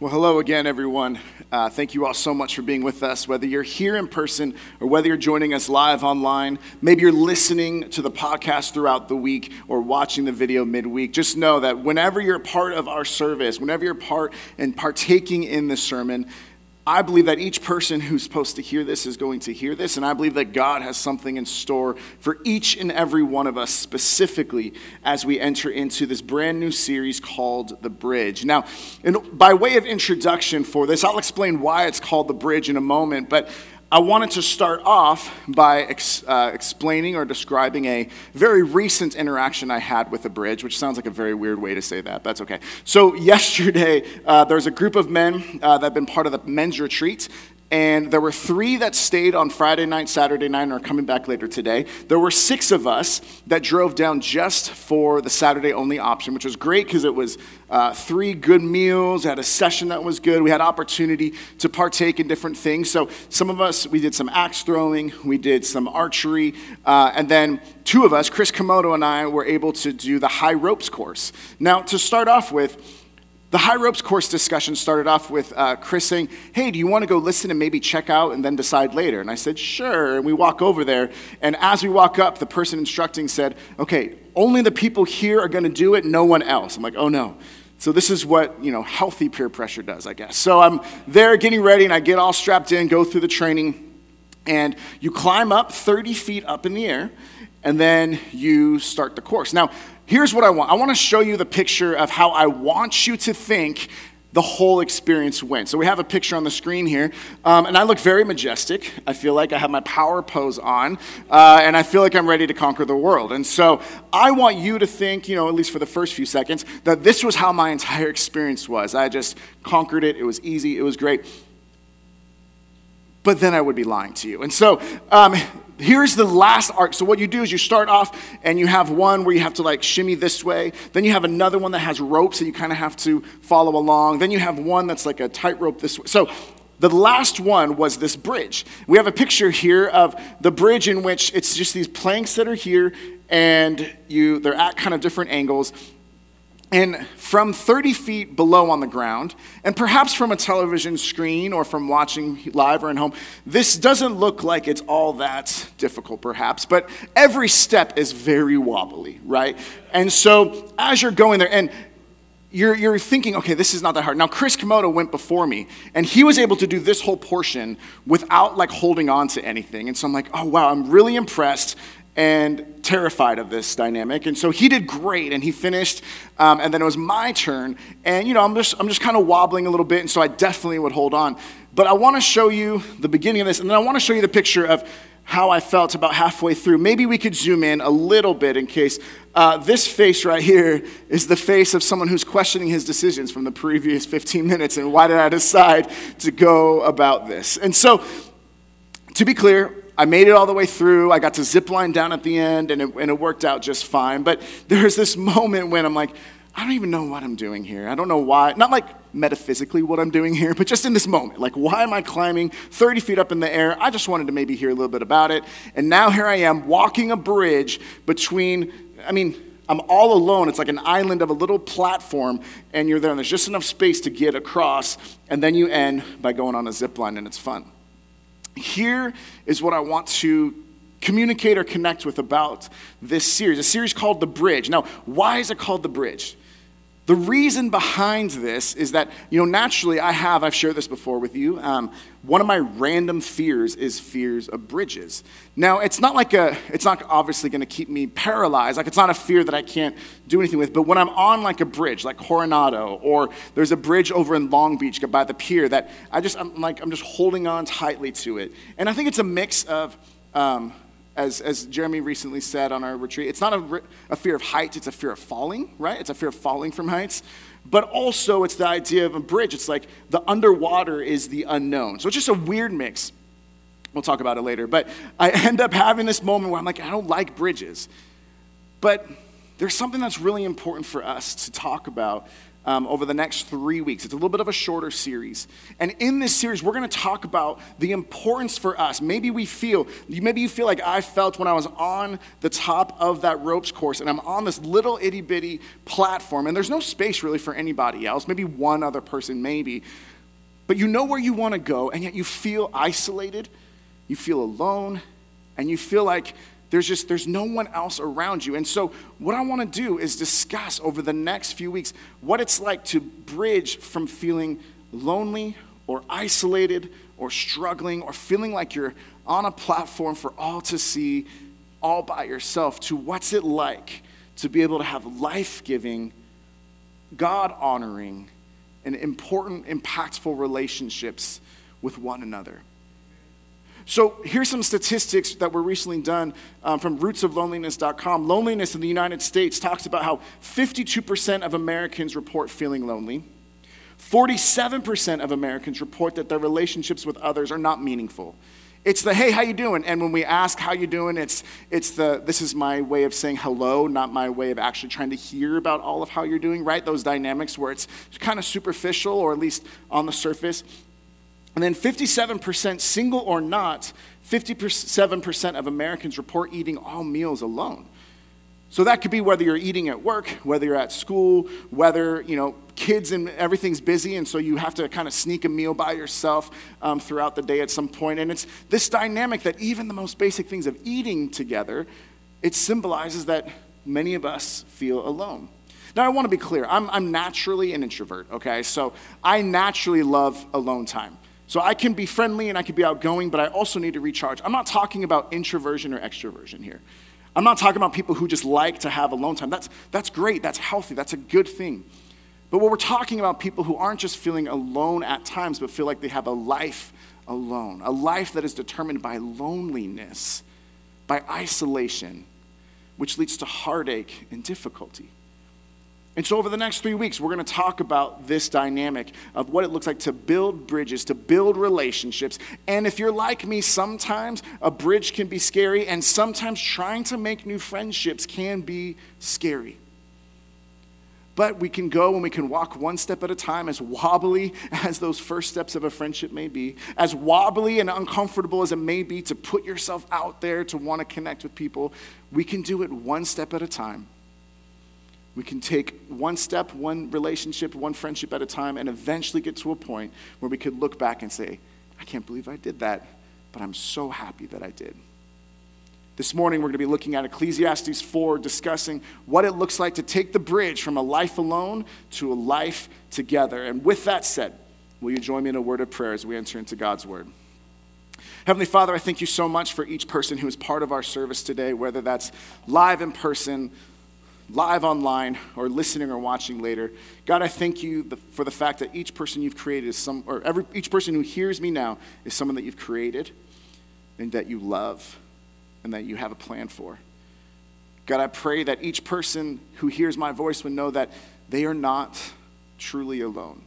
Well, hello again, everyone. Uh, thank you all so much for being with us, whether you're here in person or whether you're joining us live online. Maybe you're listening to the podcast throughout the week or watching the video midweek. Just know that whenever you're part of our service, whenever you're part and partaking in the sermon, I believe that each person who's supposed to hear this is going to hear this, and I believe that God has something in store for each and every one of us specifically as we enter into this brand new series called The Bridge. Now, by way of introduction for this, I'll explain why it's called The Bridge in a moment, but I wanted to start off by ex, uh, explaining or describing a very recent interaction I had with a bridge, which sounds like a very weird way to say that, that's okay. So, yesterday, uh, there was a group of men uh, that have been part of the men's retreat and there were three that stayed on Friday night, Saturday night, and are coming back later today. There were six of us that drove down just for the Saturday only option, which was great because it was uh, three good meals, had a session that was good. We had opportunity to partake in different things. So some of us, we did some axe throwing, we did some archery, uh, and then two of us, Chris Komodo and I, were able to do the high ropes course. Now, to start off with, the high ropes course discussion started off with uh, Chris saying, Hey, do you want to go listen and maybe check out and then decide later? And I said, Sure. And we walk over there. And as we walk up, the person instructing said, Okay, only the people here are going to do it, no one else. I'm like, Oh no. So this is what, you know, healthy peer pressure does, I guess. So I'm there getting ready and I get all strapped in, go through the training, and you climb up 30 feet up in the air, and then you start the course. Now, here's what I want I want to show you the picture of how I want you to think the whole experience went. So we have a picture on the screen here, um, and I look very majestic. I feel like I have my power pose on, uh, and I feel like I'm ready to conquer the world. And so I want you to think, you know, at least for the first few seconds, that this was how my entire experience was. I just conquered it. It was easy. It was great. But then I would be lying to you. And so um, here's the last arc. So what you do is you start off and you have one where you have to like shimmy this way. Then you have another one that has ropes that you kind of have to follow along. Then you have one that's like a tightrope this way. So the last one was this bridge. We have a picture here of the bridge in which it's just these planks that are here and you they're at kind of different angles and from 30 feet below on the ground, and perhaps from a television screen or from watching live or at home, this doesn't look like it's all that difficult, perhaps, but every step is very wobbly, right? And so as you're going there, and you're, you're thinking, okay, this is not that hard. Now, Chris Komodo went before me, and he was able to do this whole portion without like holding on to anything. And so I'm like, oh, wow, I'm really impressed and terrified of this dynamic. And so he did great, and he finished. Um, and then it was my turn, and you know, I'm just I'm just kind of wobbling a little bit, and so I definitely would hold on. But I want to show you the beginning of this, and then I want to show you the picture of how I felt about halfway through. Maybe we could zoom in a little bit in case uh, this face right here is the face of someone who's questioning his decisions from the previous 15 minutes and why did I decide to go about this? And so, to be clear, I made it all the way through. I got to zip line down at the end, and it, and it worked out just fine. But there's this moment when I'm like, I don't even know what I'm doing here. I don't know why. Not like metaphysically what I'm doing here, but just in this moment. Like, why am I climbing 30 feet up in the air? I just wanted to maybe hear a little bit about it. And now here I am walking a bridge between, I mean, I'm all alone. It's like an island of a little platform, and you're there, and there's just enough space to get across. And then you end by going on a zip line, and it's fun. Here is what I want to communicate or connect with about this series, a series called The Bridge. Now, why is it called The Bridge? The reason behind this is that, you know, naturally I have, I've shared this before with you. Um, one of my random fears is fears of bridges. Now, it's not like a, it's not obviously going to keep me paralyzed. Like, it's not a fear that I can't do anything with. But when I'm on like a bridge, like Coronado, or there's a bridge over in Long Beach by the pier that I just, I'm like, I'm just holding on tightly to it. And I think it's a mix of, um, as, as Jeremy recently said on our retreat, it's not a, a fear of heights, it's a fear of falling, right? It's a fear of falling from heights. But also, it's the idea of a bridge. It's like the underwater is the unknown. So it's just a weird mix. We'll talk about it later. But I end up having this moment where I'm like, I don't like bridges. But there's something that's really important for us to talk about um, over the next three weeks. It's a little bit of a shorter series. And in this series, we're going to talk about the importance for us. Maybe we feel, maybe you feel like I felt when I was on the top of that ropes course and I'm on this little itty bitty platform and there's no space really for anybody else, maybe one other person, maybe. But you know where you want to go and yet you feel isolated, you feel alone, and you feel like there's just there's no one else around you. And so what I want to do is discuss over the next few weeks what it's like to bridge from feeling lonely or isolated or struggling or feeling like you're on a platform for all to see all by yourself to what's it like to be able to have life-giving, God-honoring and important impactful relationships with one another. So here's some statistics that were recently done um, from rootsofloneliness.com. Loneliness in the United States talks about how 52% of Americans report feeling lonely. 47% of Americans report that their relationships with others are not meaningful. It's the hey, how you doing? And when we ask how you doing, it's it's the this is my way of saying hello, not my way of actually trying to hear about all of how you're doing, right? Those dynamics where it's kind of superficial or at least on the surface. And then 57%, single or not, 57% of Americans report eating all meals alone. So that could be whether you're eating at work, whether you're at school, whether, you know, kids and everything's busy, and so you have to kind of sneak a meal by yourself um, throughout the day at some point. And it's this dynamic that even the most basic things of eating together, it symbolizes that many of us feel alone. Now, I want to be clear. I'm, I'm naturally an introvert, okay? So I naturally love alone time. So I can be friendly and I can be outgoing, but I also need to recharge. I'm not talking about introversion or extroversion here. I'm not talking about people who just like to have alone time. That's, that's great, that's healthy, that's a good thing. But what we're talking about people who aren't just feeling alone at times, but feel like they have a life alone, a life that is determined by loneliness, by isolation, which leads to heartache and difficulty. And so, over the next three weeks, we're going to talk about this dynamic of what it looks like to build bridges, to build relationships. And if you're like me, sometimes a bridge can be scary, and sometimes trying to make new friendships can be scary. But we can go and we can walk one step at a time, as wobbly as those first steps of a friendship may be, as wobbly and uncomfortable as it may be to put yourself out there to want to connect with people. We can do it one step at a time we can take one step, one relationship, one friendship at a time, and eventually get to a point where we could look back and say, I can't believe I did that, but I'm so happy that I did. This morning, we're going to be looking at Ecclesiastes 4, discussing what it looks like to take the bridge from a life alone to a life together. And with that said, will you join me in a word of prayer as we enter into God's word? Heavenly Father, I thank you so much for each person who is part of our service today, whether that's live in person, live online or listening or watching later. God, I thank you for the fact that each person you've created is some, or every, each person who hears me now is someone that you've created and that you love and that you have a plan for. God, I pray that each person who hears my voice would know that they are not truly alone.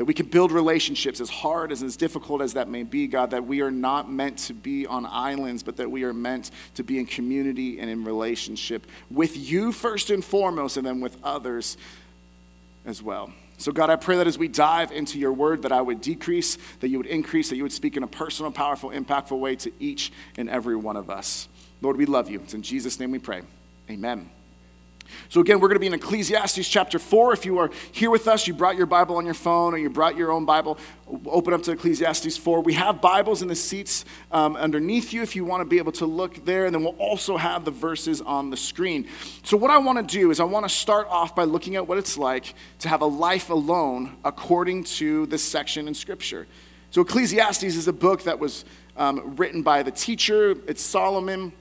That we can build relationships as hard as as difficult as that may be, God, that we are not meant to be on islands, but that we are meant to be in community and in relationship with you first and foremost, and then with others as well. So, God, I pray that as we dive into your word, that I would decrease, that you would increase, that you would speak in a personal, powerful, impactful way to each and every one of us. Lord, we love you. It's in Jesus' name we pray. Amen. So, again, we're going to be in Ecclesiastes chapter 4. If you are here with us, you brought your Bible on your phone or you brought your own Bible, open up to Ecclesiastes 4. We have Bibles in the seats um, underneath you if you want to be able to look there. And then we'll also have the verses on the screen. So, what I want to do is I want to start off by looking at what it's like to have a life alone according to this section in Scripture. So, Ecclesiastes is a book that was um, written by the teacher, it's Solomon.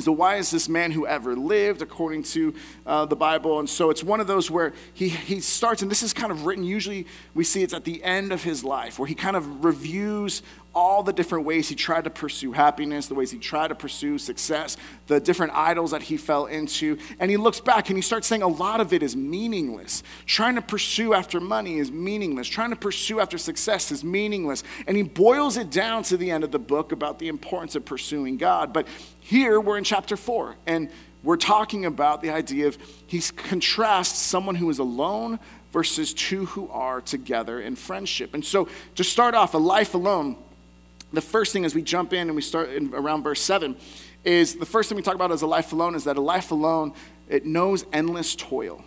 So, why is this man who ever lived according to uh, the Bible? And so, it's one of those where he, he starts, and this is kind of written, usually we see it's at the end of his life, where he kind of reviews all the different ways he tried to pursue happiness, the ways he tried to pursue success, the different idols that he fell into. And he looks back and he starts saying a lot of it is meaningless. Trying to pursue after money is meaningless. Trying to pursue after success is meaningless. And he boils it down to the end of the book about the importance of pursuing God. But here we're in chapter four. And we're talking about the idea of he contrasts someone who is alone versus two who are together in friendship. And so, to start off, a life alone, the first thing as we jump in and we start in around verse 7 is the first thing we talk about as a life alone is that a life alone, it knows endless toil.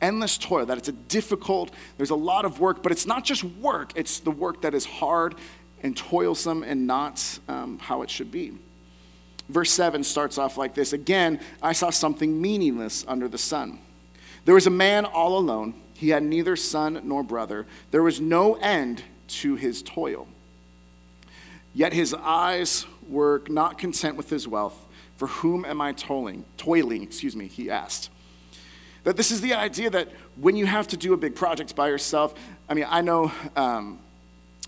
Endless toil, that it's a difficult, there's a lot of work, but it's not just work, it's the work that is hard and toilsome and not um, how it should be. Verse 7 starts off like this Again, I saw something meaningless under the sun. There was a man all alone. He had neither son nor brother. There was no end to his toil. Yet his eyes were not content with his wealth. For whom am I toiling? Toiling, excuse me, he asked. That this is the idea that when you have to do a big project by yourself, I mean, I know um,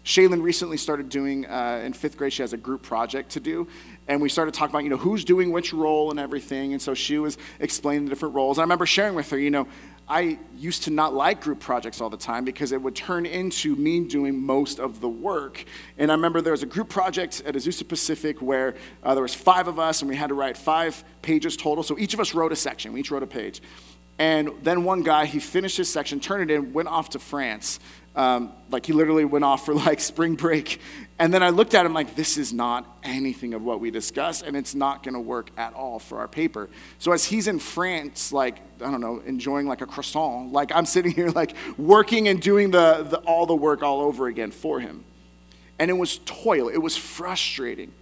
Shaylin recently started doing, uh, in fifth grade, she has a group project to do. And we started talking about, you know, who's doing which role and everything. And so she was explaining the different roles. And I remember sharing with her, you know, I used to not like group projects all the time because it would turn into me doing most of the work. And I remember there was a group project at Azusa Pacific where uh, there was five of us and we had to write five pages total. So each of us wrote a section. We each wrote a page. And then one guy, he finished his section, turned it in, went off to France um, like he literally went off for like spring break. And then I looked at him like, this is not anything of what we discussed, and it's not going to work at all for our paper. So as he's in France, like, I don't know, enjoying like a croissant, like I'm sitting here like working and doing the, the all the work all over again for him. And it was toil, it was frustrating.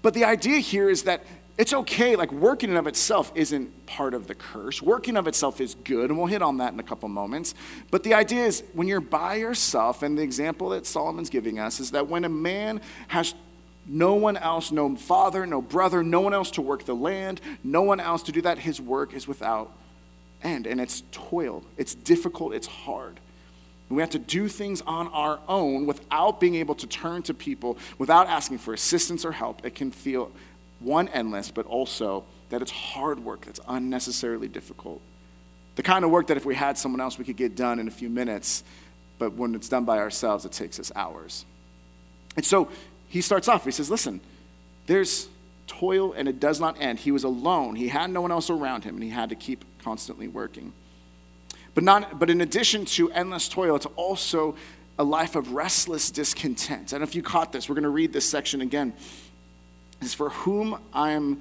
But the idea here is that it's okay. Like working in of itself isn't part of the curse. Working of itself is good, and we'll hit on that in a couple moments. But the idea is when you're by yourself, and the example that Solomon's giving us is that when a man has no one else, no father, no brother, no one else to work the land, no one else to do that, his work is without end. And it's toil, it's difficult, it's hard. We have to do things on our own without being able to turn to people, without asking for assistance or help. It can feel one, endless, but also that it's hard work that's unnecessarily difficult. The kind of work that if we had someone else, we could get done in a few minutes, but when it's done by ourselves, it takes us hours. And so he starts off, he says, Listen, there's toil and it does not end. He was alone, he had no one else around him, and he had to keep constantly working. But, not, but in addition to endless toil, it's also a life of restless discontent. And if you caught this, we're going to read this section again is for whom I am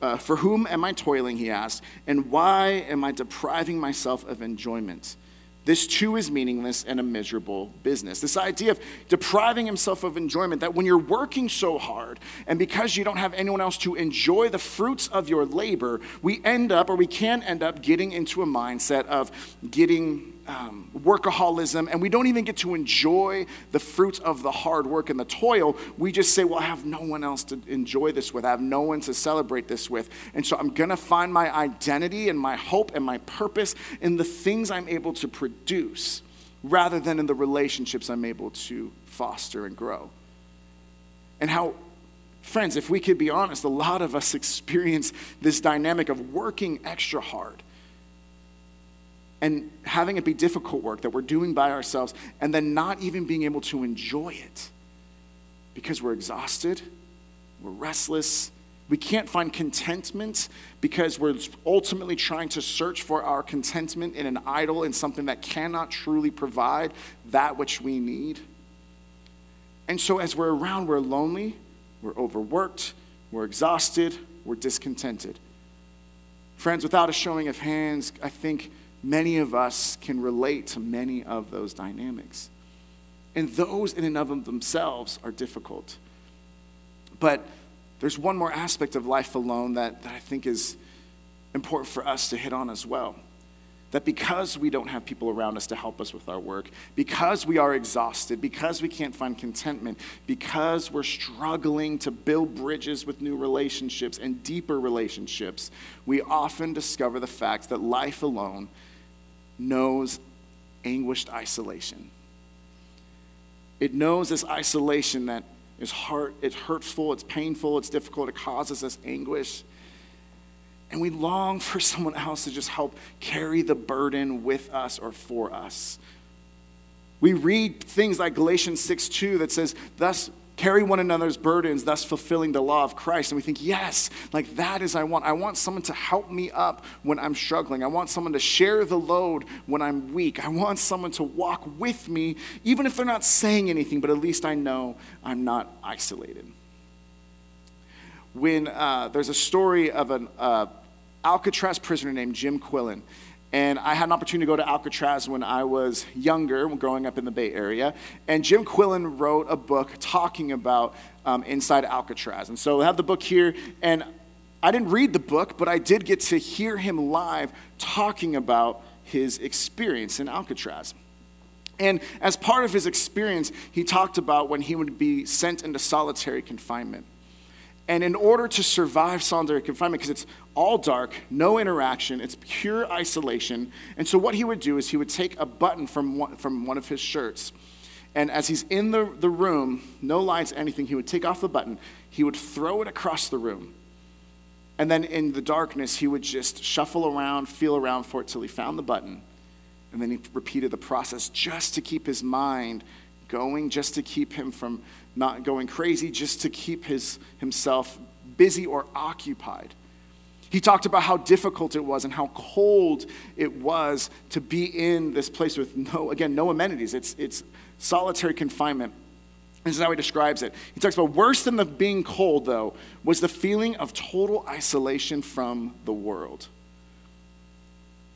uh, for whom am I toiling, he asked, and why am I depriving myself of enjoyment? This too is meaningless and a miserable business. This idea of depriving himself of enjoyment, that when you're working so hard and because you don't have anyone else to enjoy the fruits of your labor, we end up, or we can end up, getting into a mindset of getting um, workaholism and we don't even get to enjoy the fruits of the hard work and the toil. We just say, well, I have no one else to enjoy this with. I have no one to celebrate this with. And so I'm going to find my identity and my hope and my purpose in the things I'm able to produce rather than in the relationships I'm able to foster and grow. And how Friends, if we could be honest, a lot of us experience this dynamic of working extra hard and having it be difficult work that we're doing by ourselves and then not even being able to enjoy it because we're exhausted, we're restless, we can't find contentment because we're ultimately trying to search for our contentment in an idol, in something that cannot truly provide that which we need. And so, as we're around, we're lonely, we're overworked, we're exhausted, we're discontented. Friends, without a showing of hands, I think many of us can relate to many of those dynamics. And those, in and of themselves, are difficult. But there's one more aspect of life alone that, that I think is important for us to hit on as well. That because we don't have people around us to help us with our work, because we are exhausted, because we can't find contentment, because we're struggling to build bridges with new relationships and deeper relationships, we often discover the fact that life alone knows anguished isolation. It knows this isolation that is hurt, it's hurtful, it's painful, it's difficult, it causes us anguish. And we long for someone else to just help carry the burden with us or for us. We read things like Galatians 6 2 that says, Thus carry one another's burdens, thus fulfilling the law of Christ. And we think, yes, like that is I want. I want someone to help me up when I'm struggling. I want someone to share the load when I'm weak. I want someone to walk with me, even if they're not saying anything, but at least I know I'm not isolated. When uh, there's a story of an uh, Alcatraz prisoner named Jim Quillen. And I had an opportunity to go to Alcatraz when I was younger, growing up in the Bay Area. And Jim Quillen wrote a book talking about um, inside Alcatraz. And so I have the book here. And I didn't read the book, but I did get to hear him live talking about his experience in Alcatraz. And as part of his experience, he talked about when he would be sent into solitary confinement. And in order to survive solitary confinement, because it's all dark, no interaction, it's pure isolation. And so what he would do is he would take a button from one, from one of his shirts. And as he's in the, the room, no lights, anything, he would take off the button, he would throw it across the room. And then in the darkness, he would just shuffle around, feel around for it till he found the button. And then he repeated the process just to keep his mind going, just to keep him from not going crazy, just to keep his, himself busy or occupied. He talked about how difficult it was and how cold it was to be in this place with no, again, no amenities. It's, it's solitary confinement. This is how he describes it. He talks about worse than the being cold, though, was the feeling of total isolation from the world.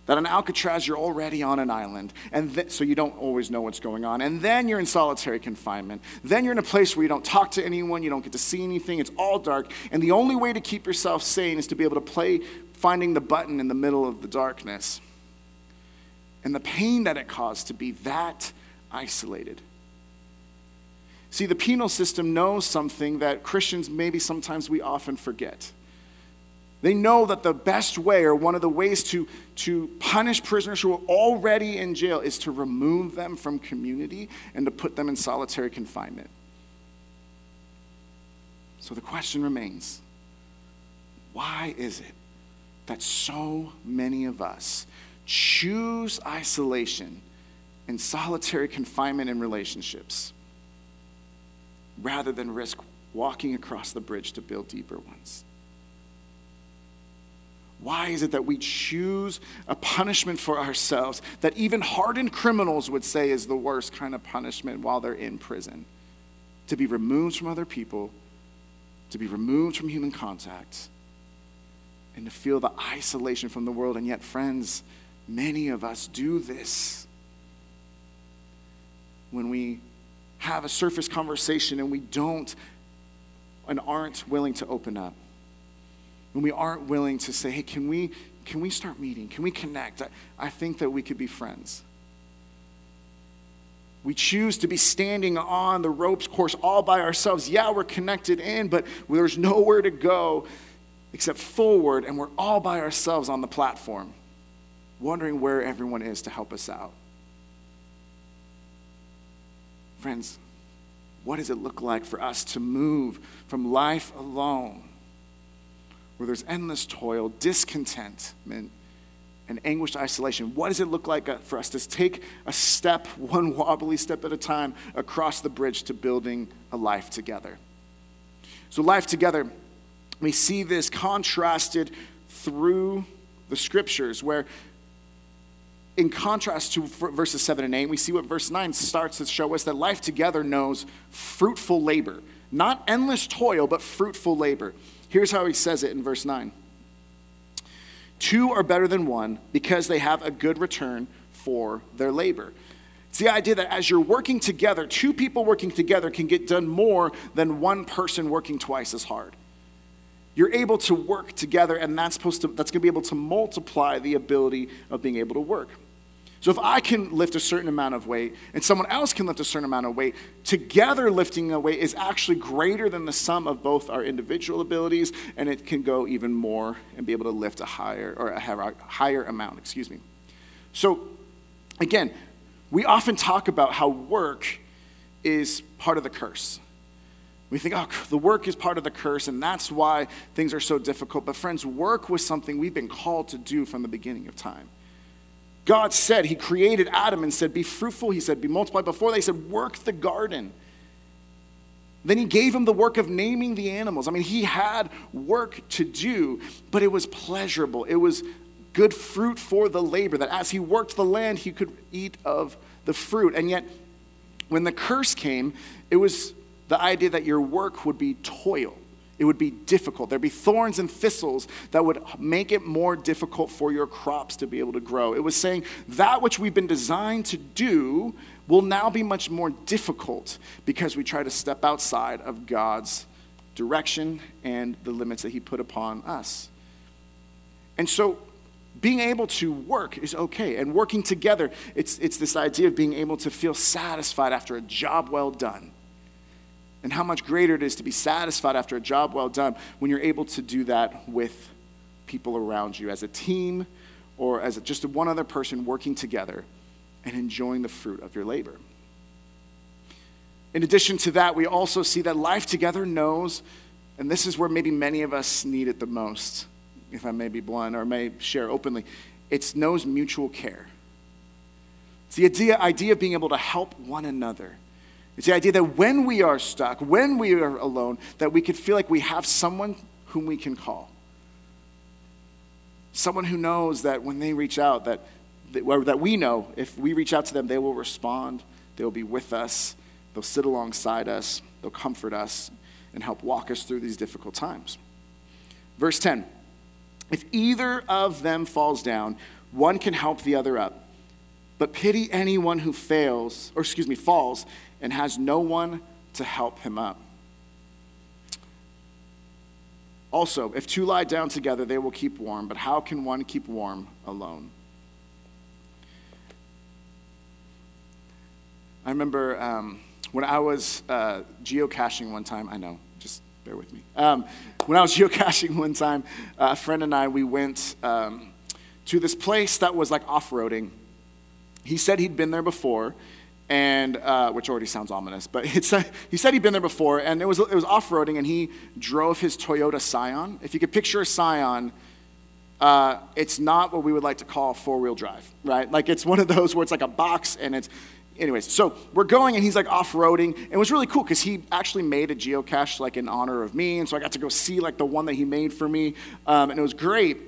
That on Alcatraz, you're already on an island, and th- so you don't always know what's going on. And then you're in solitary confinement. Then you're in a place where you don't talk to anyone, you don't get to see anything, it's all dark. And the only way to keep yourself sane is to be able to play finding the button in the middle of the darkness. And the pain that it caused to be that isolated. See, the penal system knows something that Christians maybe sometimes we often forget. They know that the best way, or one of the ways to, to punish prisoners who are already in jail, is to remove them from community and to put them in solitary confinement. So the question remains why is it that so many of us choose isolation and solitary confinement in relationships rather than risk walking across the bridge to build deeper ones? Why is it that we choose a punishment for ourselves that even hardened criminals would say is the worst kind of punishment while they're in prison? To be removed from other people, to be removed from human contact, and to feel the isolation from the world. And yet, friends, many of us do this. When we have a surface conversation and we don't and aren't willing to open up when we aren't willing to say, hey, can we, can we start meeting? Can we connect? I, I think that we could be friends. We choose to be standing on the ropes course all by ourselves. Yeah, we're connected in, but there's nowhere to go except forward, and we're all by ourselves on the platform, wondering where everyone is to help us out. Friends, what does it look like for us to move from life alone where there's endless toil, discontentment, and anguished isolation. What does it look like uh, for us to take a step, one wobbly step at a time, across the bridge to building a life together? So, life together, we see this contrasted through the scriptures, where in contrast to verses 7 and 8, we see what verse 9 starts to show us that life together knows fruitful labor. Not endless toil, but fruitful labor. Here's how he says it in verse 9 Two are better than one because they have a good return for their labor. It's the idea that as you're working together, two people working together can get done more than one person working twice as hard. You're able to work together, and that's supposed to that's going to be able to multiply the ability of being able to work. So if I can lift a certain amount of weight and someone else can lift a certain amount of weight, together lifting a weight is actually greater than the sum of both our individual abilities, and it can go even more and be able to lift a higher or a higher amount, excuse me. So again, we often talk about how work is part of the curse. We think, oh, the work is part of the curse, and that's why things are so difficult. But, friends, work was something we've been called to do from the beginning of time. God said, He created Adam and said, Be fruitful. He said, Be multiplied. Before He said, Work the garden. Then He gave him the work of naming the animals. I mean, He had work to do, but it was pleasurable. It was good fruit for the labor, that as He worked the land, He could eat of the fruit. And yet, when the curse came, it was the idea that your work would be toil. It would be difficult. There'd be thorns and thistles that would make it more difficult for your crops to be able to grow. It was saying that which we've been designed to do will now be much more difficult because we try to step outside of God's direction and the limits that He put upon us. And so, being able to work is okay. And working together, it's, it's this idea of being able to feel satisfied after a job well done and how much greater it is to be satisfied after a job well done when you're able to do that with people around you as a team or as just one other person working together and enjoying the fruit of your labor. In addition to that, we also see that life together knows, and this is where maybe many of us need it the most, if I may be blunt or may share openly, it knows mutual care. It's the idea, idea of being able to help one another it's the idea that when we are stuck, when we are alone, that we could feel like we have someone whom we can call. Someone who knows that when they reach out, that, that we know if we reach out to them, they will respond, they will be with us, they'll sit alongside us, they'll comfort us, and help walk us through these difficult times. Verse 10 If either of them falls down, one can help the other up. But pity anyone who fails, or excuse me, falls and has no one to help him up. Also, if two lie down together, they will keep warm, but how can one keep warm alone? I remember um, when I was uh, geocaching one time, I know, just bear with me. Um, when I was geocaching one time, uh, a friend and I, we went um, to this place that was like off roading. He said he'd been there before, and uh, which already sounds ominous, but he said he'd been there before, and it was, it was off roading, and he drove his Toyota Scion. If you could picture a Scion, uh, it's not what we would like to call four wheel drive, right? Like it's one of those where it's like a box and it's, anyways. So we're going, and he's like off roading. And it was really cool because he actually made a geocache like in honor of me, and so I got to go see like the one that he made for me, um, and it was great.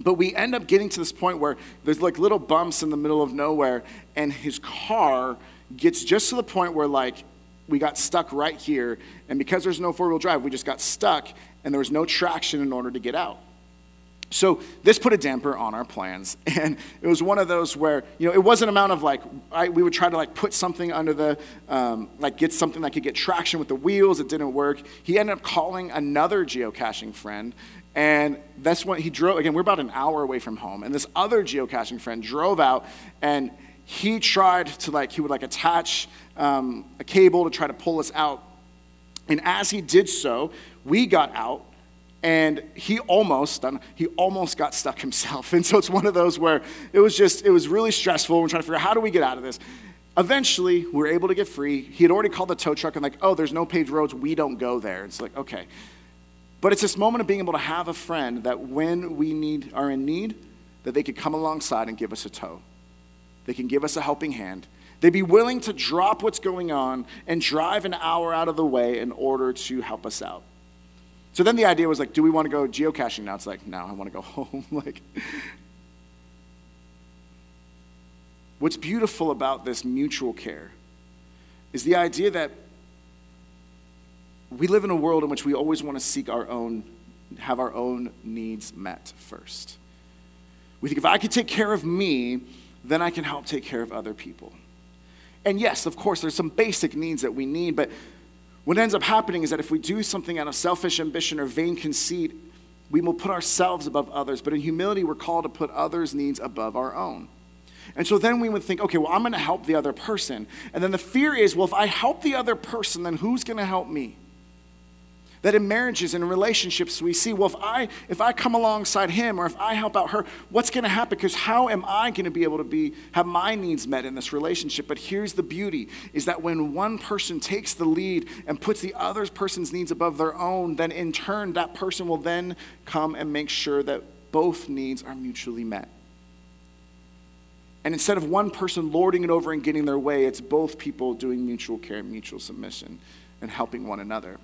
But we end up getting to this point where there's like little bumps in the middle of nowhere, and his car gets just to the point where like we got stuck right here, and because there's no four wheel drive, we just got stuck, and there was no traction in order to get out. So this put a damper on our plans, and it was one of those where you know it wasn't amount of like I, we would try to like put something under the um, like get something that could get traction with the wheels. It didn't work. He ended up calling another geocaching friend, and that's when he drove, again, we're about an hour away from home. And this other geocaching friend drove out and he tried to, like, he would like attach um, a cable to try to pull us out. And as he did so, we got out and he almost he almost got stuck himself. And so it's one of those where it was just it was really stressful. We're trying to figure out how do we get out of this? Eventually we were able to get free. He had already called the tow truck and like oh there's no paved roads. We don't go there. It's like okay but it's this moment of being able to have a friend that when we need, are in need, that they could come alongside and give us a tow. They can give us a helping hand. They'd be willing to drop what's going on and drive an hour out of the way in order to help us out. So then the idea was like, do we want to go geocaching now? It's like, no, I want to go home. like, what's beautiful about this mutual care is the idea that we live in a world in which we always want to seek our own, have our own needs met first. We think if I can take care of me, then I can help take care of other people. And yes, of course, there's some basic needs that we need, but what ends up happening is that if we do something out of selfish ambition or vain conceit, we will put ourselves above others. But in humility, we're called to put others' needs above our own. And so then we would think, okay, well, I'm going to help the other person. And then the fear is, well, if I help the other person, then who's going to help me? That in marriages and relationships, we see, well, if I, if I come alongside him or if I help out her, what's going to happen? Because how am I going to be able to be, have my needs met in this relationship? But here's the beauty is that when one person takes the lead and puts the other person's needs above their own, then in turn, that person will then come and make sure that both needs are mutually met. And instead of one person lording it over and getting their way, it's both people doing mutual care and mutual submission and helping one another.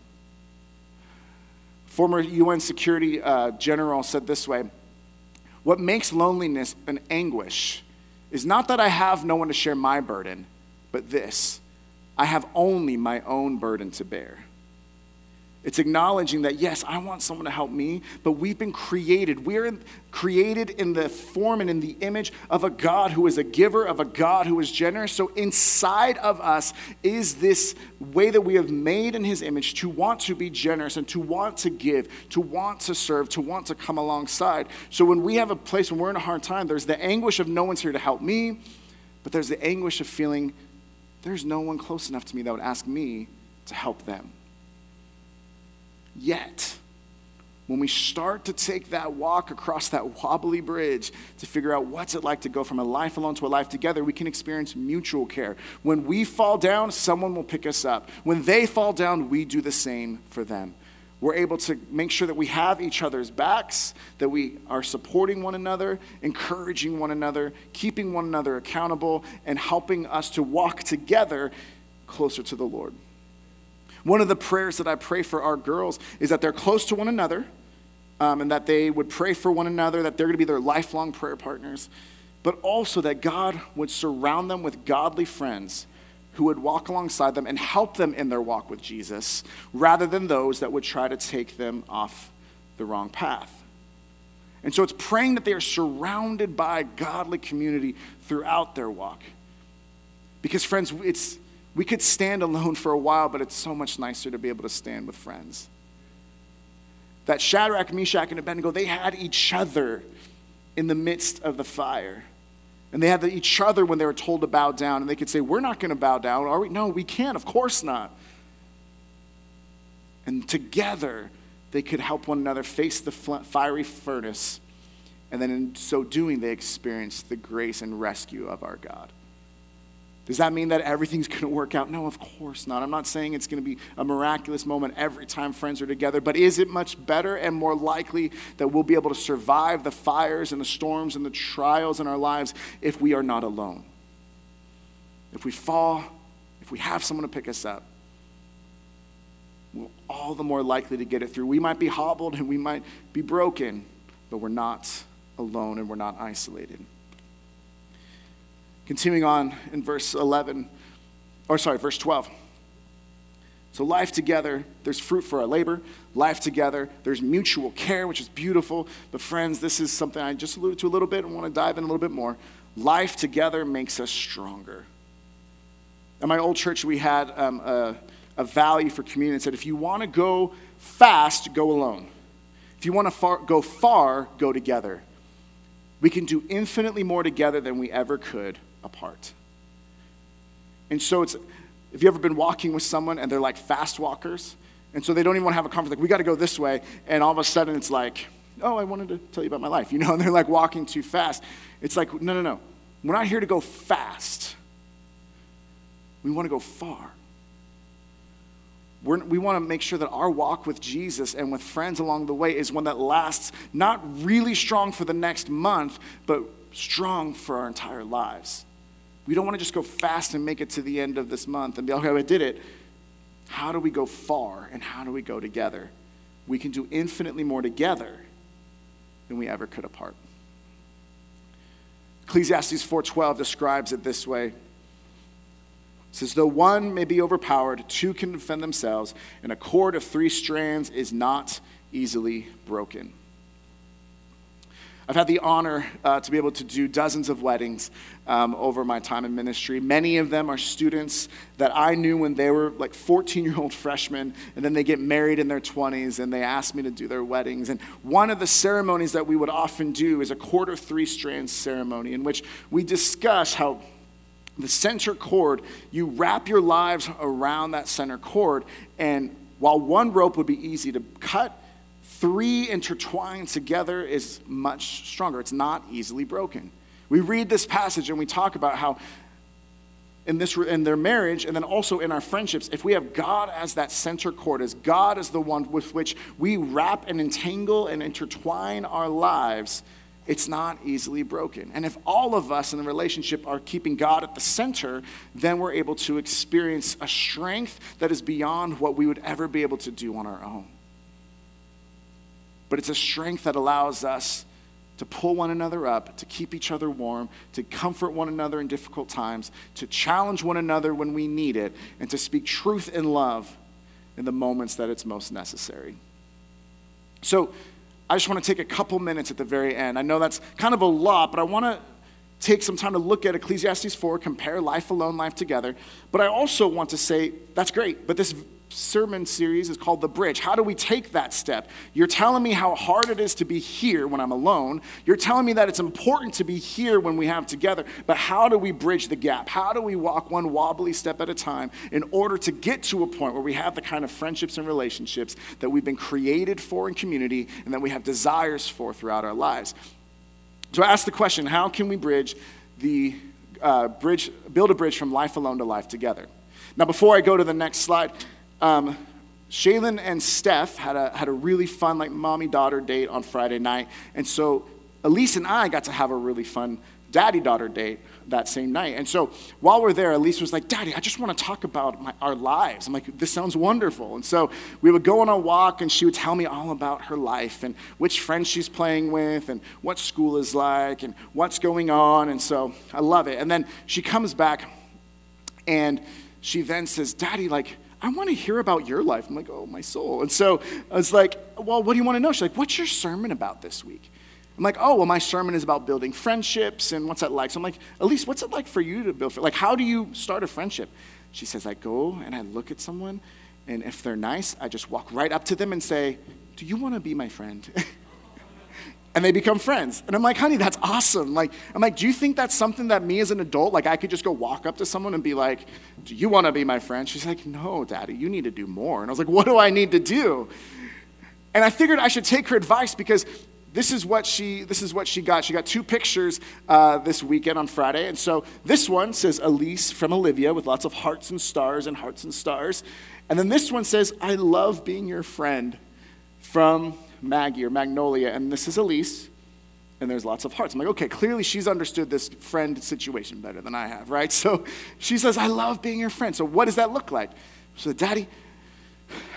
Former UN Security uh, General said this way What makes loneliness an anguish is not that I have no one to share my burden, but this I have only my own burden to bear. It's acknowledging that, yes, I want someone to help me, but we've been created. We're created in the form and in the image of a God who is a giver, of a God who is generous. So inside of us is this way that we have made in his image to want to be generous and to want to give, to want to serve, to want to come alongside. So when we have a place when we're in a hard time, there's the anguish of no one's here to help me, but there's the anguish of feeling there's no one close enough to me that would ask me to help them. Yet, when we start to take that walk across that wobbly bridge to figure out what's it like to go from a life alone to a life together, we can experience mutual care. When we fall down, someone will pick us up. When they fall down, we do the same for them. We're able to make sure that we have each other's backs, that we are supporting one another, encouraging one another, keeping one another accountable, and helping us to walk together closer to the Lord. One of the prayers that I pray for our girls is that they're close to one another um, and that they would pray for one another, that they're going to be their lifelong prayer partners, but also that God would surround them with godly friends who would walk alongside them and help them in their walk with Jesus rather than those that would try to take them off the wrong path. And so it's praying that they are surrounded by godly community throughout their walk. Because, friends, it's, we could stand alone for a while, but it's so much nicer to be able to stand with friends. That Shadrach, Meshach, and Abednego, they had each other in the midst of the fire. And they had each other when they were told to bow down. And they could say, We're not going to bow down, are we? No, we can't. Of course not. And together, they could help one another face the fiery furnace. And then in so doing, they experienced the grace and rescue of our God. Does that mean that everything's going to work out? No, of course not. I'm not saying it's going to be a miraculous moment every time friends are together, but is it much better and more likely that we'll be able to survive the fires and the storms and the trials in our lives if we are not alone? If we fall, if we have someone to pick us up, we're all the more likely to get it through. We might be hobbled and we might be broken, but we're not alone and we're not isolated. Continuing on in verse 11, or sorry, verse 12. So, life together, there's fruit for our labor. Life together, there's mutual care, which is beautiful. But, friends, this is something I just alluded to a little bit and want to dive in a little bit more. Life together makes us stronger. At my old church, we had um, a, a value for community that said if you want to go fast, go alone. If you want to far, go far, go together. We can do infinitely more together than we ever could apart. And so it's, have you ever been walking with someone and they're like fast walkers? And so they don't even want to have a conversation, like, we got to go this way. And all of a sudden it's like, oh, I wanted to tell you about my life, you know, and they're like walking too fast. It's like, no, no, no. We're not here to go fast. We want to go far. We're, we want to make sure that our walk with Jesus and with friends along the way is one that lasts not really strong for the next month, but strong for our entire lives. We don't want to just go fast and make it to the end of this month and be, like, okay, I did it. How do we go far and how do we go together? We can do infinitely more together than we ever could apart. Ecclesiastes 4:12 describes it this way. It says, though one may be overpowered, two can defend themselves, and a cord of three strands is not easily broken. I've had the honor uh, to be able to do dozens of weddings um, over my time in ministry. Many of them are students that I knew when they were like 14 year old freshmen, and then they get married in their 20s and they ask me to do their weddings. And one of the ceremonies that we would often do is a cord of three strands ceremony in which we discuss how the center cord, you wrap your lives around that center cord, and while one rope would be easy to cut, three intertwined together is much stronger. It's not easily broken. We read this passage and we talk about how in, this, in their marriage and then also in our friendships, if we have God as that center cord, as God is the one with which we wrap and entangle and intertwine our lives, it's not easily broken. And if all of us in the relationship are keeping God at the center, then we're able to experience a strength that is beyond what we would ever be able to do on our own. But it's a strength that allows us to pull one another up, to keep each other warm, to comfort one another in difficult times, to challenge one another when we need it, and to speak truth in love in the moments that it's most necessary. So, I just want to take a couple minutes at the very end. I know that's kind of a lot, but I want to take some time to look at Ecclesiastes 4, compare life alone, life together. But I also want to say that's great, but this sermon series is called The Bridge. How do we take that step? You're telling me how hard it is to be here when I'm alone. You're telling me that it's important to be here when we have together. But how do we bridge the gap? How do we walk one wobbly step at a time in order to get to a point where we have the kind of friendships and relationships that we've been created for in community and that we have desires for throughout our lives? So I ask the question how can we bridge the uh, bridge, build a bridge from life alone to life together? Now, before I go to the next slide, um, Shaylin and Steph had a, had a really fun, like, mommy daughter date on Friday night. And so Elise and I got to have a really fun daddy daughter date that same night. And so while we're there, Elise was like, Daddy, I just want to talk about my, our lives. I'm like, this sounds wonderful. And so we would go on a walk, and she would tell me all about her life and which friends she's playing with and what school is like and what's going on. And so I love it. And then she comes back, and she then says, Daddy, like, I want to hear about your life. I'm like, oh, my soul. And so I was like, well, what do you want to know? She's like, what's your sermon about this week? I'm like, oh, well, my sermon is about building friendships and what's that like? So I'm like, Elise, what's it like for you to build? Like, how do you start a friendship? She says, I go and I look at someone, and if they're nice, I just walk right up to them and say, do you want to be my friend? and they become friends. And I'm like, honey, that's awesome. Like, I'm like, do you think that's something that me as an adult, like I could just go walk up to someone and be like, do you want to be my friend? She's like, no, daddy, you need to do more. And I was like, what do I need to do? And I figured I should take her advice because this is what she this is what she got. She got two pictures uh, this weekend on Friday, and so this one says Elise from Olivia with lots of hearts and stars and hearts and stars, and then this one says I love being your friend from Maggie or Magnolia, and this is Elise, and there's lots of hearts. I'm like, okay, clearly she's understood this friend situation better than I have, right? So she says, I love being your friend. So what does that look like? So, Daddy,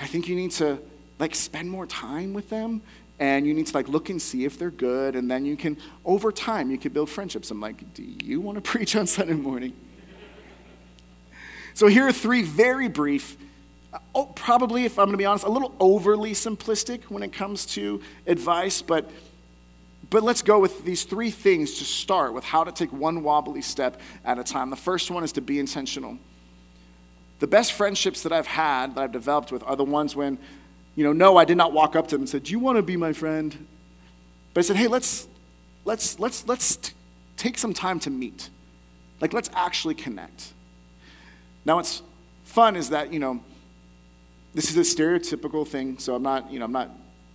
I think you need to like spend more time with them and you need to like look and see if they're good and then you can over time you can build friendships i'm like do you want to preach on sunday morning so here are three very brief oh, probably, if I'm going to be honest, a little overly simplistic when it comes to advice, but, but let's go with these three things to start with how to take one wobbly step at a time. The first one is to be intentional. The best friendships that I've had, that I've developed with, are the ones when, you know, no, I did not walk up to them and said, Do you want to be my friend? But I said, Hey, let's, let's, let's, let's t- take some time to meet. Like, let's actually connect. Now, what's fun is that, you know, this is a stereotypical thing, so I'm not, you know, I'm not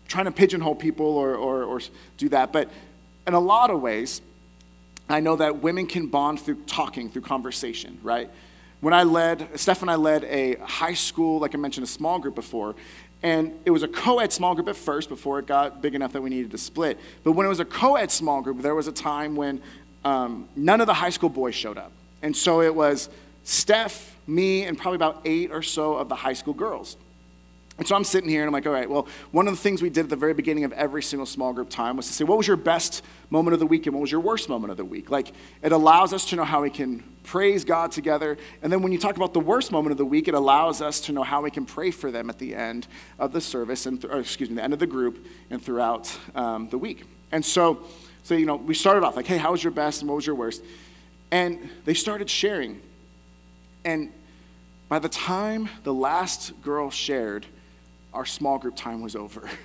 trying to pigeonhole people or, or, or do that. But in a lot of ways, I know that women can bond through talking, through conversation, right? When I led, Steph and I led a high school, like I mentioned, a small group before, and it was a co ed small group at first before it got big enough that we needed to split. But when it was a co ed small group, there was a time when um, none of the high school boys showed up. And so it was Steph, me, and probably about eight or so of the high school girls. And so I'm sitting here and I'm like, all right, well, one of the things we did at the very beginning of every single small group time was to say, what was your best moment of the week and what was your worst moment of the week? Like, it allows us to know how we can praise God together. And then when you talk about the worst moment of the week, it allows us to know how we can pray for them at the end of the service, and th- excuse me, the end of the group and throughout um, the week. And so, so, you know, we started off like, hey, how was your best and what was your worst? And they started sharing. And by the time the last girl shared, our small group time was over.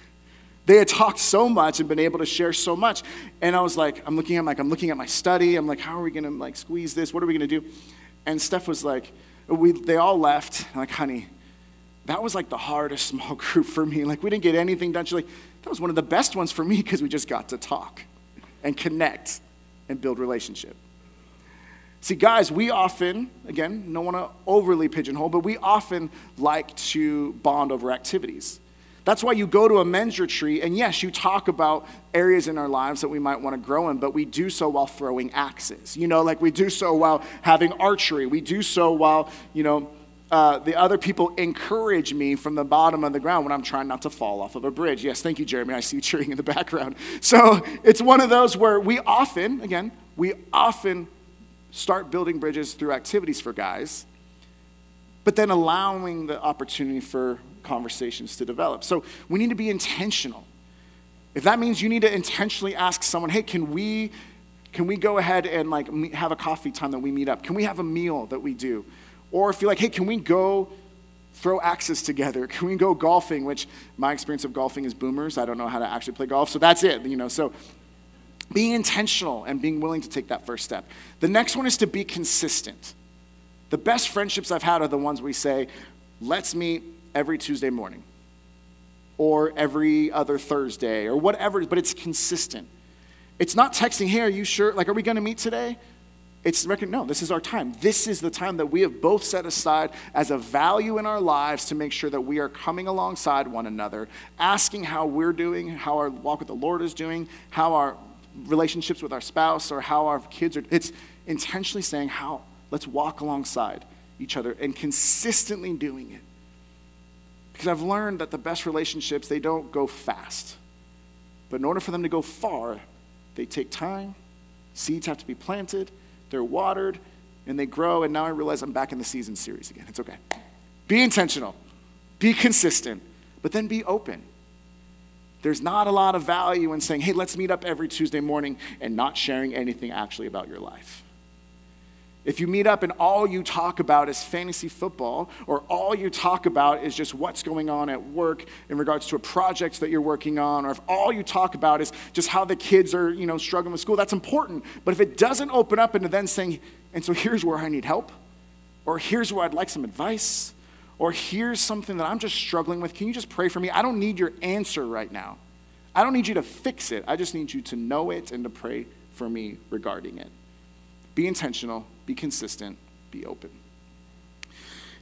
They had talked so much and been able to share so much. And I was like, I'm looking at like I'm looking at my study. I'm like, how are we gonna like squeeze this? What are we gonna do? And Steph was like, we they all left. I'm like, honey, that was like the hardest small group for me. Like, we didn't get anything done. She's like, that was one of the best ones for me because we just got to talk and connect and build relationship. See, guys, we often, again, don't want to overly pigeonhole, but we often like to bond over activities. That's why you go to a men's retreat, and yes, you talk about areas in our lives that we might want to grow in, but we do so while throwing axes. You know, like we do so while having archery. We do so while, you know, uh, the other people encourage me from the bottom of the ground when I'm trying not to fall off of a bridge. Yes, thank you, Jeremy. I see you cheering in the background. So it's one of those where we often, again, we often start building bridges through activities for guys, but then allowing the opportunity for conversations to develop. So we need to be intentional. If that means you need to intentionally ask someone, hey, can we, can we go ahead and like have a coffee time that we meet up? Can we have a meal that we do? Or if you're like, hey, can we go throw axes together? Can we go golfing? Which my experience of golfing is boomers. I don't know how to actually play golf, so that's it. You know, so being intentional and being willing to take that first step. The next one is to be consistent. The best friendships I've had are the ones we say, let's meet every Tuesday morning or every other Thursday or whatever, but it's consistent. It's not texting, hey, are you sure? Like, are we going to meet today? It's reckon, no, this is our time. This is the time that we have both set aside as a value in our lives to make sure that we are coming alongside one another, asking how we're doing, how our walk with the Lord is doing, how our relationships with our spouse or how our kids are. It's intentionally saying, how, let's walk alongside each other and consistently doing it. Because I've learned that the best relationships, they don't go fast. But in order for them to go far, they take time, seeds have to be planted they're watered, and they grow. And now I realize I'm back in the season series again. It's okay. Be intentional, be consistent, but then be open. There's not a lot of value in saying, hey, let's meet up every Tuesday morning and not sharing anything actually about your life. If you meet up and all you talk about is fantasy football, or all you talk about is just what's going on at work in regards to a project that you're working on, or if all you talk about is just how the kids are, you know, struggling with school, that's important. But if it doesn't open up into then saying, and so here's where I need help, or here's where I'd like some advice, or here's something that I'm just struggling with, can you just pray for me? I don't need your answer right now. I don't need you to fix it. I just need you to know it and to pray for me regarding it. Be intentional, be consistent, be open.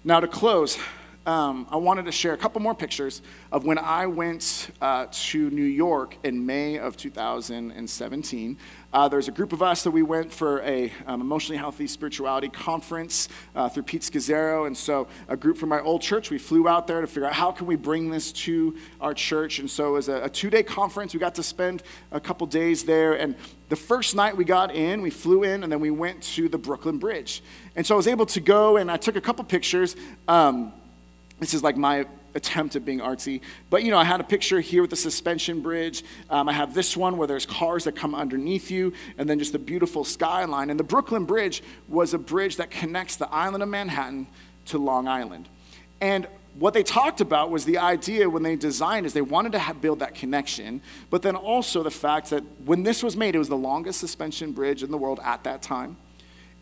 Now, to close, um, I wanted to share a couple more pictures of when I went uh, to New York in May of 2017. Uh, there's a group of us that we went for a um, emotionally healthy spirituality conference uh, through Pete Scazzero, and so a group from my old church. We flew out there to figure out how can we bring this to our church, and so it was a, a two-day conference. We got to spend a couple days there, and the first night we got in, we flew in, and then we went to the Brooklyn Bridge, and so I was able to go, and I took a couple pictures. Um, this is like my attempt at being artsy. But you know, I had a picture here with the suspension bridge. Um, I have this one where there's cars that come underneath you, and then just the beautiful skyline. And the Brooklyn Bridge was a bridge that connects the island of Manhattan to Long Island. And what they talked about was the idea when they designed is they wanted to have, build that connection, but then also the fact that when this was made, it was the longest suspension bridge in the world at that time.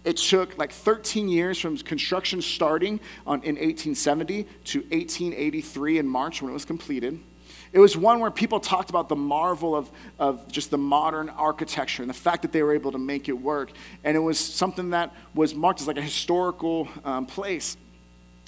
It took like 13 years from construction starting on, in 1870 to 1883 in March when it was completed. It was one where people talked about the marvel of, of just the modern architecture and the fact that they were able to make it work. And it was something that was marked as like a historical um, place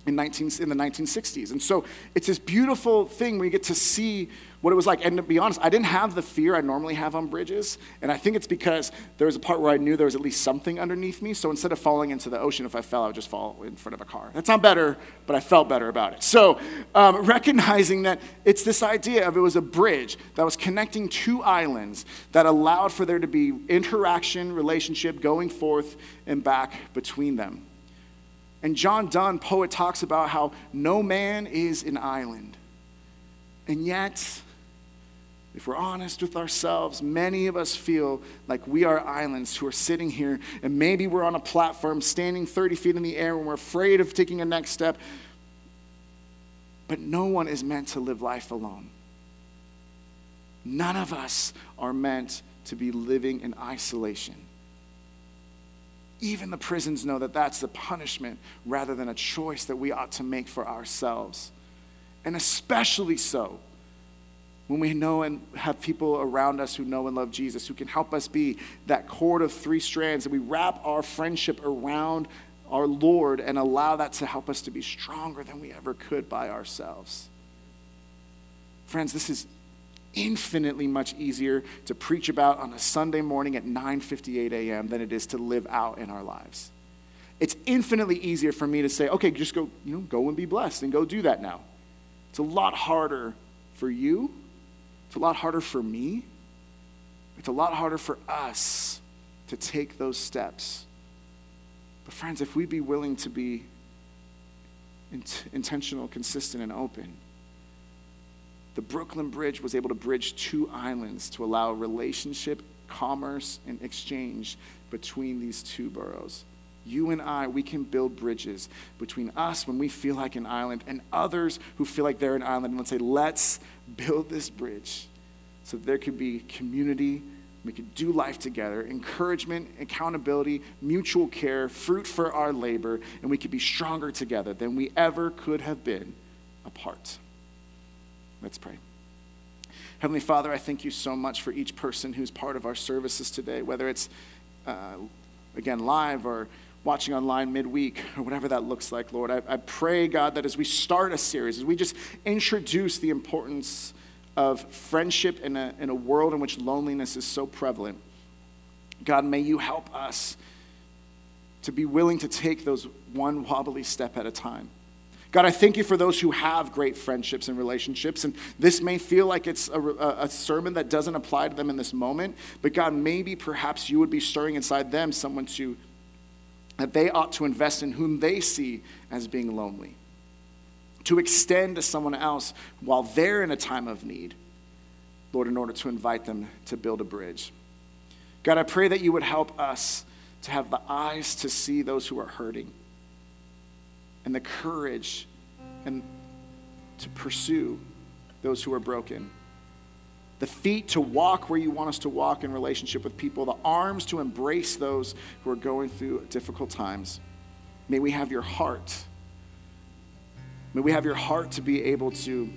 in, 19, in the 1960s. And so it's this beautiful thing where you get to see what it was like. And to be honest, I didn't have the fear I normally have on bridges. And I think it's because there was a part where I knew there was at least something underneath me. So instead of falling into the ocean, if I fell, I would just fall in front of a car. That's not better, but I felt better about it. So um, recognizing that it's this idea of it was a bridge that was connecting two islands that allowed for there to be interaction, relationship going forth and back between them. And John Donne, poet, talks about how no man is an island. And yet, if we're honest with ourselves, many of us feel like we are islands who are sitting here, and maybe we're on a platform standing 30 feet in the air and we're afraid of taking a next step. But no one is meant to live life alone. None of us are meant to be living in isolation. Even the prisons know that that's the punishment rather than a choice that we ought to make for ourselves. And especially so when we know and have people around us who know and love Jesus, who can help us be that cord of three strands, that we wrap our friendship around our Lord and allow that to help us to be stronger than we ever could by ourselves. Friends, this is infinitely much easier to preach about on a Sunday morning at 9:58 a.m. than it is to live out in our lives. It's infinitely easier for me to say, "Okay, just go, you know, go and be blessed and go do that now." It's a lot harder for you. It's a lot harder for me. It's a lot harder for us to take those steps. But friends, if we be willing to be int- intentional, consistent, and open, the Brooklyn Bridge was able to bridge two islands to allow relationship, commerce, and exchange between these two boroughs. You and I, we can build bridges between us when we feel like an island and others who feel like they're an island. And let's say, let's build this bridge so there could be community, we could do life together, encouragement, accountability, mutual care, fruit for our labor, and we could be stronger together than we ever could have been apart. Let's pray. Heavenly Father, I thank you so much for each person who's part of our services today, whether it's, uh, again, live or watching online midweek or whatever that looks like, Lord. I, I pray, God, that as we start a series, as we just introduce the importance of friendship in a, in a world in which loneliness is so prevalent, God, may you help us to be willing to take those one wobbly step at a time God, I thank you for those who have great friendships and relationships. And this may feel like it's a, a, sermon that doesn't apply to them in this moment, but God, maybe perhaps you would be stirring inside them someone to that they ought to invest in whom they see as being lonely, to extend to someone else while they're in a time of need, Lord, in order to invite them to build a bridge. God, I pray that you would help us to have the eyes to see those who are hurting and the courage and to pursue those who are broken. The feet to walk where you want us to walk in relationship with people, the arms to embrace those who are going through difficult times. May we have your heart. May we have your heart to be able to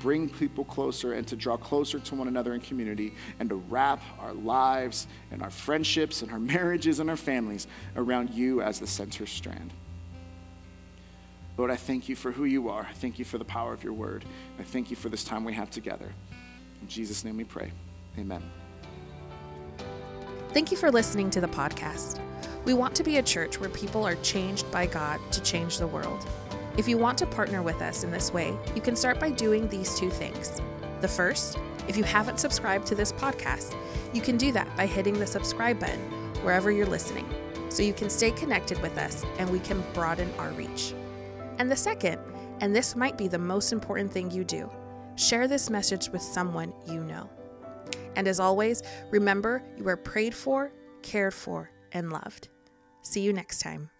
bring people closer and to draw closer to one another in community and to wrap our lives and our friendships and our marriages and our families around you as the center strand. Lord, I thank you for who you are. I thank you for the power of your word. I thank you for this time we have together. In Jesus' name we pray. Amen. Thank you for listening to the podcast. We want to be a church where people are changed by God to change the world. If you want to partner with us in this way, you can start by doing these two things. The first, if you haven't subscribed to this podcast, you can do that by hitting the subscribe button wherever you're listening so you can stay connected with us and we can broaden our reach. And the second, and this might be the most important thing you do, share this message with someone you know. And as always, remember you are prayed for, cared for, and loved. See you next time.